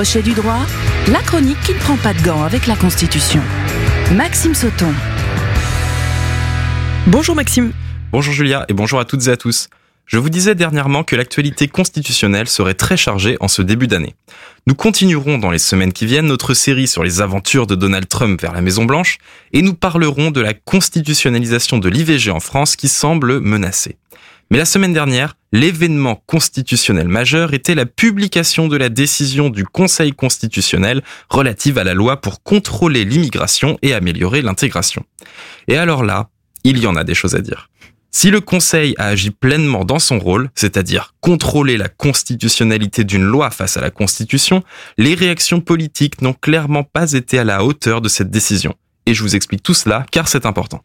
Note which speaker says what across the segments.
Speaker 1: Crochet du droit, la chronique qui ne prend pas de gants avec la Constitution. Maxime Sauton.
Speaker 2: Bonjour Maxime.
Speaker 3: Bonjour Julia et bonjour à toutes et à tous. Je vous disais dernièrement que l'actualité constitutionnelle serait très chargée en ce début d'année. Nous continuerons dans les semaines qui viennent notre série sur les aventures de Donald Trump vers la Maison Blanche et nous parlerons de la constitutionnalisation de l'IVG en France qui semble menacée. Mais la semaine dernière, l'événement constitutionnel majeur était la publication de la décision du Conseil constitutionnel relative à la loi pour contrôler l'immigration et améliorer l'intégration. Et alors là, il y en a des choses à dire. Si le Conseil a agi pleinement dans son rôle, c'est-à-dire contrôler la constitutionnalité d'une loi face à la Constitution, les réactions politiques n'ont clairement pas été à la hauteur de cette décision. Et je vous explique tout cela car c'est important.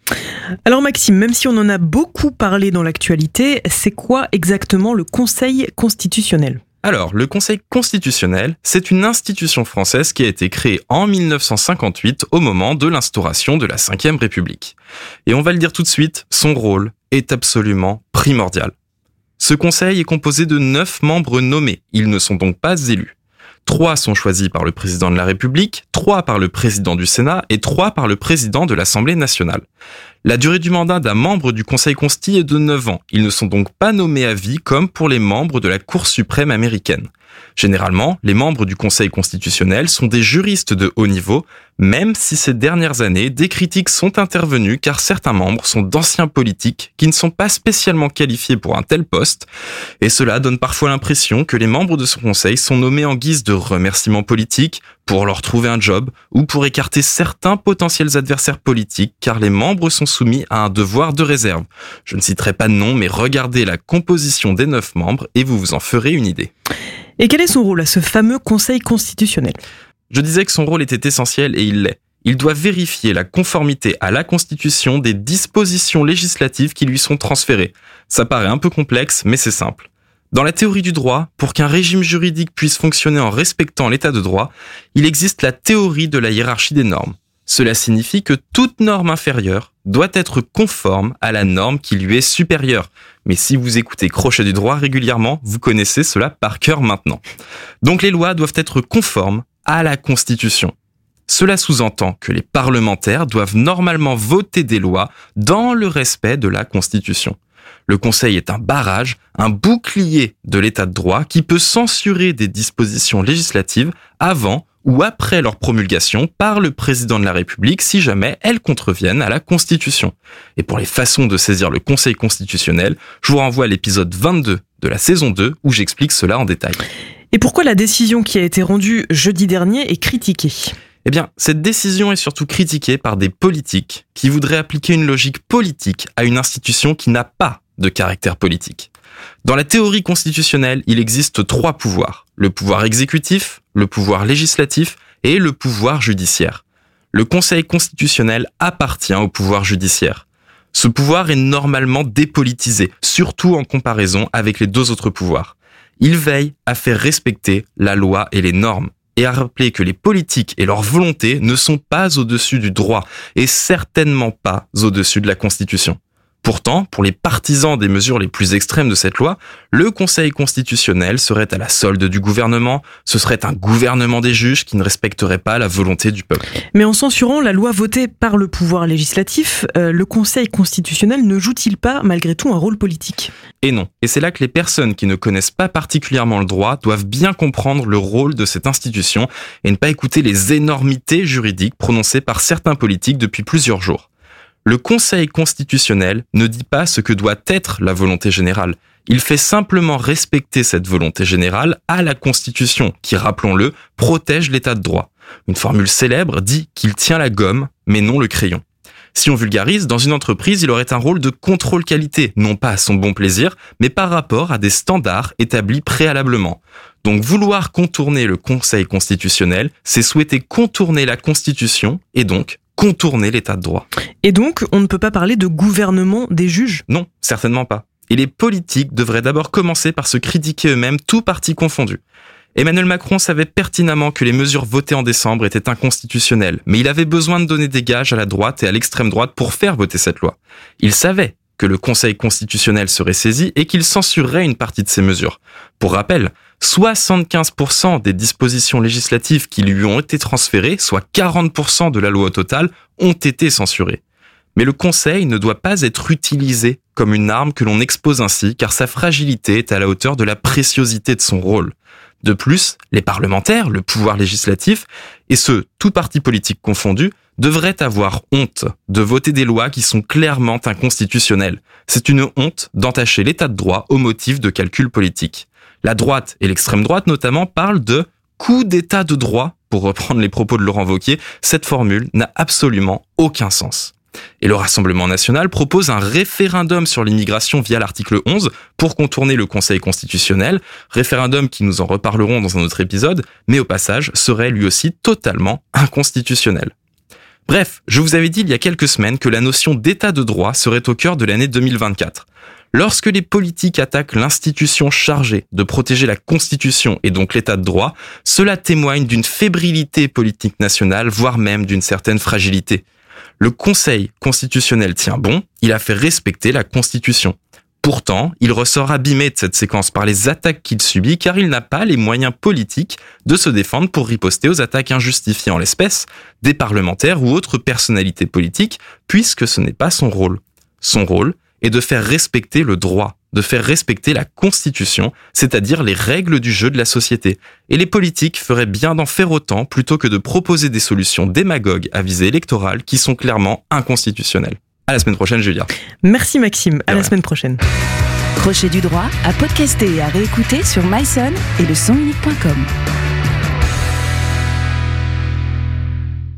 Speaker 2: Alors Maxime, même si on en a beaucoup parlé dans l'actualité, c'est quoi exactement le Conseil constitutionnel?
Speaker 3: Alors, le Conseil constitutionnel, c'est une institution française qui a été créée en 1958 au moment de l'instauration de la Ve République. Et on va le dire tout de suite, son rôle est absolument primordial. Ce Conseil est composé de neuf membres nommés, ils ne sont donc pas élus. Trois sont choisis par le président de la République, trois par le président du Sénat et trois par le président de l'Assemblée nationale. La durée du mandat d'un membre du Conseil consti est de 9 ans. Ils ne sont donc pas nommés à vie comme pour les membres de la Cour suprême américaine. Généralement, les membres du Conseil constitutionnel sont des juristes de haut niveau, même si ces dernières années, des critiques sont intervenues car certains membres sont d'anciens politiques qui ne sont pas spécialement qualifiés pour un tel poste, et cela donne parfois l'impression que les membres de ce Conseil sont nommés en guise de remerciements politiques, pour leur trouver un job ou pour écarter certains potentiels adversaires politiques car les membres sont soumis à un devoir de réserve. Je ne citerai pas de nom mais regardez la composition des neuf membres et vous vous en ferez une idée.
Speaker 2: Et quel est son rôle à ce fameux Conseil constitutionnel?
Speaker 3: Je disais que son rôle était essentiel et il l'est. Il doit vérifier la conformité à la Constitution des dispositions législatives qui lui sont transférées. Ça paraît un peu complexe, mais c'est simple. Dans la théorie du droit, pour qu'un régime juridique puisse fonctionner en respectant l'état de droit, il existe la théorie de la hiérarchie des normes. Cela signifie que toute norme inférieure doit être conforme à la norme qui lui est supérieure. Mais si vous écoutez Crochet du droit régulièrement, vous connaissez cela par cœur maintenant. Donc les lois doivent être conformes à la Constitution. Cela sous-entend que les parlementaires doivent normalement voter des lois dans le respect de la Constitution. Le Conseil est un barrage, un bouclier de l'état de droit qui peut censurer des dispositions législatives avant ou après leur promulgation par le président de la République si jamais elles contreviennent à la Constitution. Et pour les façons de saisir le Conseil constitutionnel, je vous renvoie à l'épisode 22 de la saison 2 où j'explique cela en détail.
Speaker 2: Et pourquoi la décision qui a été rendue jeudi dernier est critiquée?
Speaker 3: Eh bien, cette décision est surtout critiquée par des politiques qui voudraient appliquer une logique politique à une institution qui n'a pas de caractère politique. Dans la théorie constitutionnelle, il existe trois pouvoirs. Le pouvoir exécutif, le pouvoir législatif et le pouvoir judiciaire. Le Conseil constitutionnel appartient au pouvoir judiciaire. Ce pouvoir est normalement dépolitisé, surtout en comparaison avec les deux autres pouvoirs. Il veille à faire respecter la loi et les normes et à rappeler que les politiques et leur volonté ne sont pas au-dessus du droit et certainement pas au-dessus de la Constitution. Pourtant, pour les partisans des mesures les plus extrêmes de cette loi, le Conseil constitutionnel serait à la solde du gouvernement, ce serait un gouvernement des juges qui ne respecterait pas la volonté du peuple.
Speaker 2: Mais en censurant la loi votée par le pouvoir législatif, euh, le Conseil constitutionnel ne joue-t-il pas malgré tout un rôle politique?
Speaker 3: Et non. Et c'est là que les personnes qui ne connaissent pas particulièrement le droit doivent bien comprendre le rôle de cette institution et ne pas écouter les énormités juridiques prononcées par certains politiques depuis plusieurs jours. Le Conseil constitutionnel ne dit pas ce que doit être la volonté générale. Il fait simplement respecter cette volonté générale à la Constitution, qui, rappelons-le, protège l'état de droit. Une formule célèbre dit qu'il tient la gomme, mais non le crayon. Si on vulgarise, dans une entreprise, il aurait un rôle de contrôle qualité, non pas à son bon plaisir, mais par rapport à des standards établis préalablement. Donc vouloir contourner le Conseil constitutionnel, c'est souhaiter contourner la Constitution et donc contourner l'état de droit.
Speaker 2: Et donc, on ne peut pas parler de gouvernement des juges?
Speaker 3: Non, certainement pas. Et les politiques devraient d'abord commencer par se critiquer eux-mêmes, tout parti confondu. Emmanuel Macron savait pertinemment que les mesures votées en décembre étaient inconstitutionnelles, mais il avait besoin de donner des gages à la droite et à l'extrême droite pour faire voter cette loi. Il savait que le Conseil constitutionnel serait saisi et qu'il censurerait une partie de ces mesures. Pour rappel, 75% des dispositions législatives qui lui ont été transférées, soit 40% de la loi au total, ont été censurées. Mais le Conseil ne doit pas être utilisé comme une arme que l'on expose ainsi, car sa fragilité est à la hauteur de la préciosité de son rôle. De plus, les parlementaires, le pouvoir législatif, et ce, tout parti politique confondu, devraient avoir honte de voter des lois qui sont clairement inconstitutionnelles. C'est une honte d'entacher l'état de droit au motif de calculs politiques. La droite et l'extrême droite notamment parlent de coup d'état de droit, pour reprendre les propos de Laurent Vauquier, cette formule n'a absolument aucun sens. Et le Rassemblement national propose un référendum sur l'immigration via l'article 11 pour contourner le Conseil constitutionnel, référendum qui nous en reparlerons dans un autre épisode, mais au passage serait lui aussi totalement inconstitutionnel. Bref, je vous avais dit il y a quelques semaines que la notion d'état de droit serait au cœur de l'année 2024. Lorsque les politiques attaquent l'institution chargée de protéger la Constitution et donc l'état de droit, cela témoigne d'une fébrilité politique nationale, voire même d'une certaine fragilité. Le Conseil constitutionnel tient bon, il a fait respecter la Constitution. Pourtant, il ressort abîmé de cette séquence par les attaques qu'il subit car il n'a pas les moyens politiques de se défendre pour riposter aux attaques injustifiées en l'espèce des parlementaires ou autres personnalités politiques puisque ce n'est pas son rôle. Son rôle est de faire respecter le droit de faire respecter la Constitution, c'est-à-dire les règles du jeu de la société. Et les politiques feraient bien d'en faire autant plutôt que de proposer des solutions démagogues à visée électorale qui sont clairement inconstitutionnelles. À la semaine prochaine, Julia.
Speaker 2: Merci Maxime, à la semaine prochaine.
Speaker 1: Crochet du droit à podcaster et à réécouter sur myson et le sonunique.com.